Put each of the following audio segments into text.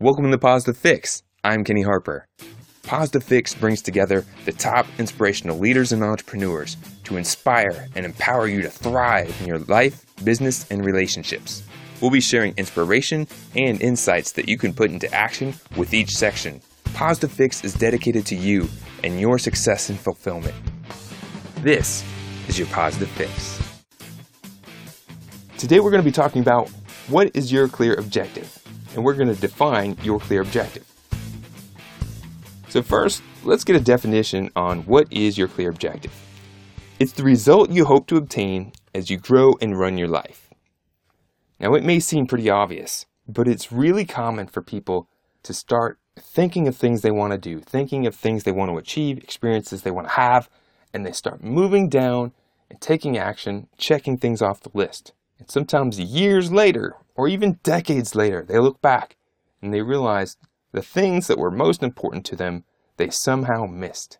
Welcome to Positive Fix. I'm Kenny Harper. Positive Fix brings together the top inspirational leaders and entrepreneurs to inspire and empower you to thrive in your life, business, and relationships. We'll be sharing inspiration and insights that you can put into action with each section. Positive Fix is dedicated to you and your success and fulfillment. This is your Positive Fix. Today we're going to be talking about what is your clear objective, and we're going to define your clear objective. So first, let's get a definition on what is your clear objective. It's the result you hope to obtain as you grow and run your life. Now, it may seem pretty obvious, but it's really common for people to start thinking of things they want to do, thinking of things they want to achieve, experiences they want to have, and they start moving down and taking action, checking things off the list. And sometimes years later, or even decades later, they look back and they realize the things that were most important to them, they somehow missed.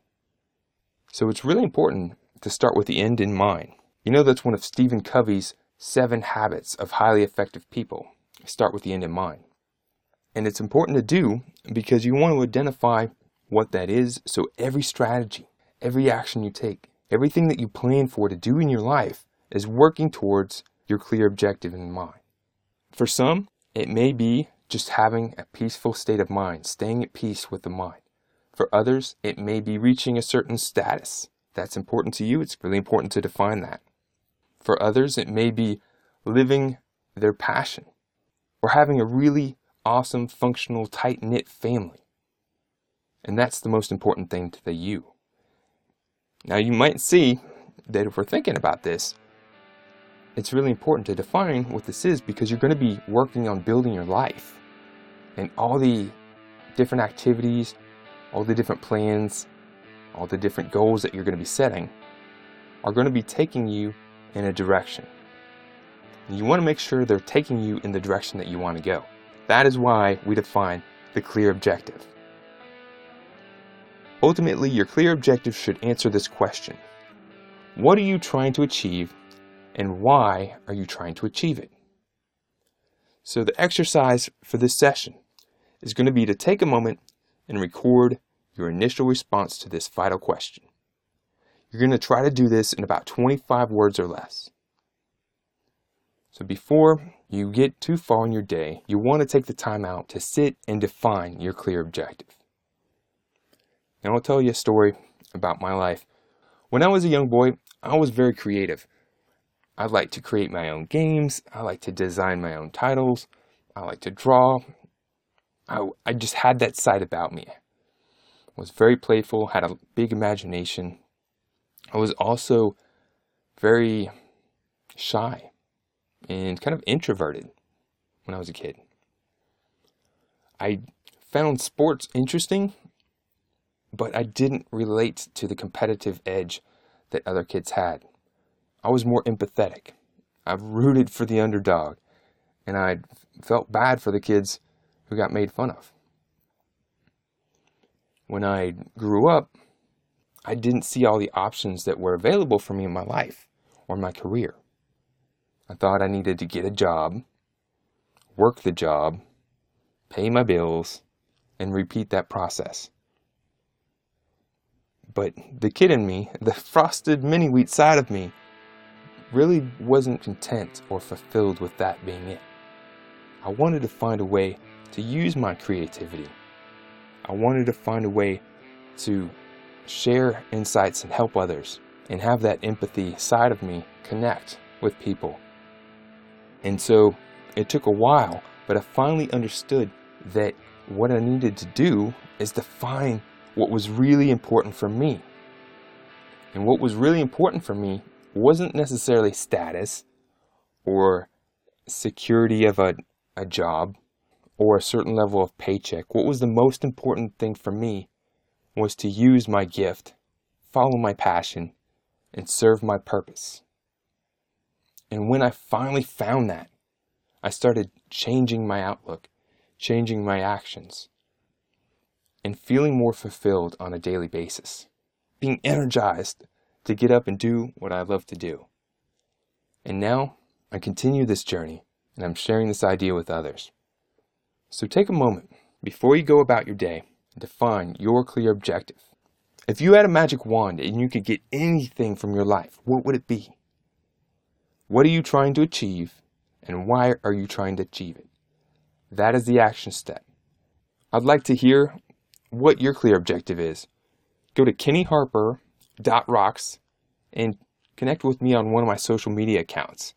So it's really important to start with the end in mind. You know, that's one of Stephen Covey's seven habits of highly effective people. Start with the end in mind. And it's important to do because you want to identify what that is so every strategy, every action you take, everything that you plan for to do in your life is working towards your clear objective in mind. For some, it may be just having a peaceful state of mind, staying at peace with the mind. For others, it may be reaching a certain status. That's important to you. It's really important to define that. For others, it may be living their passion or having a really awesome, functional, tight knit family. And that's the most important thing to the you. Now, you might see that if we're thinking about this, it's really important to define what this is because you're going to be working on building your life and all the different activities, all the different plans, all the different goals that you're going to be setting are going to be taking you in a direction. And you want to make sure they're taking you in the direction that you want to go. That is why we define the clear objective. Ultimately, your clear objective should answer this question What are you trying to achieve and why are you trying to achieve it? So, the exercise for this session is going to be to take a moment and record your initial response to this vital question. You're going to try to do this in about 25 words or less. So, before you get too far in your day, you want to take the time out to sit and define your clear objective. Now, I'll tell you a story about my life. When I was a young boy, I was very creative. I like to create my own games. I like to design my own titles. I like to draw. I, I just had that side about me. I was very playful, had a big imagination. I was also very shy and kind of introverted when I was a kid. I found sports interesting, but I didn't relate to the competitive edge that other kids had. I was more empathetic. I rooted for the underdog, and I felt bad for the kids who got made fun of. When I grew up, I didn't see all the options that were available for me in my life or my career. I thought I needed to get a job, work the job, pay my bills, and repeat that process. But the kid in me, the frosted mini wheat side of me, really wasn't content or fulfilled with that being it. I wanted to find a way to use my creativity. I wanted to find a way to share insights and help others and have that empathy side of me connect with people. And so it took a while, but I finally understood that what I needed to do is define what was really important for me. And what was really important for me wasn't necessarily status or security of a, a job or a certain level of paycheck. What was the most important thing for me was to use my gift, follow my passion, and serve my purpose. And when I finally found that, I started changing my outlook, changing my actions, and feeling more fulfilled on a daily basis, being energized to get up and do what I love to do. And now I continue this journey and I'm sharing this idea with others. So take a moment Before you go about your day, and define your clear objective. If you had a magic wand and you could get anything from your life, what would it be? What are you trying to achieve and why are you trying to achieve it? That is the action step. I'd like to hear what your clear objective is. Go to kennyharper.rocks and connect with me on one of my social media accounts.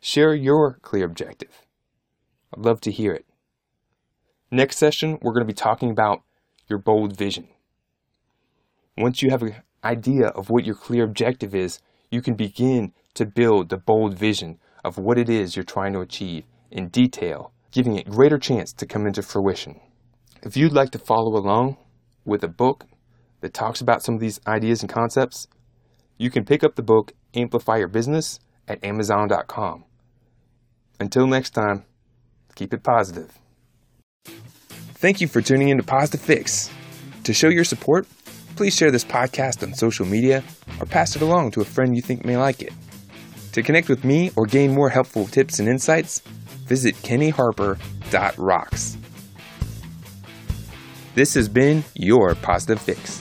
Share your clear objective. I'd love to hear it. Next session, we're going to be talking about your bold vision. Once you have an idea of what your clear objective is, you can begin to build the bold vision of what it is you're trying to achieve in detail, giving it greater chance to come into fruition. If you'd like to follow along with a book that talks about some of these ideas and concepts, you can pick up the book Amplify Your Business at Amazon.com. Until next time, keep it positive. Thank you for tuning in to Positive Fix. To show your support, please share this podcast on social media or pass it along to a friend you think may like it. To connect with me or gain more helpful tips and insights, visit kennyharper.rocks. This has been your Positive Fix.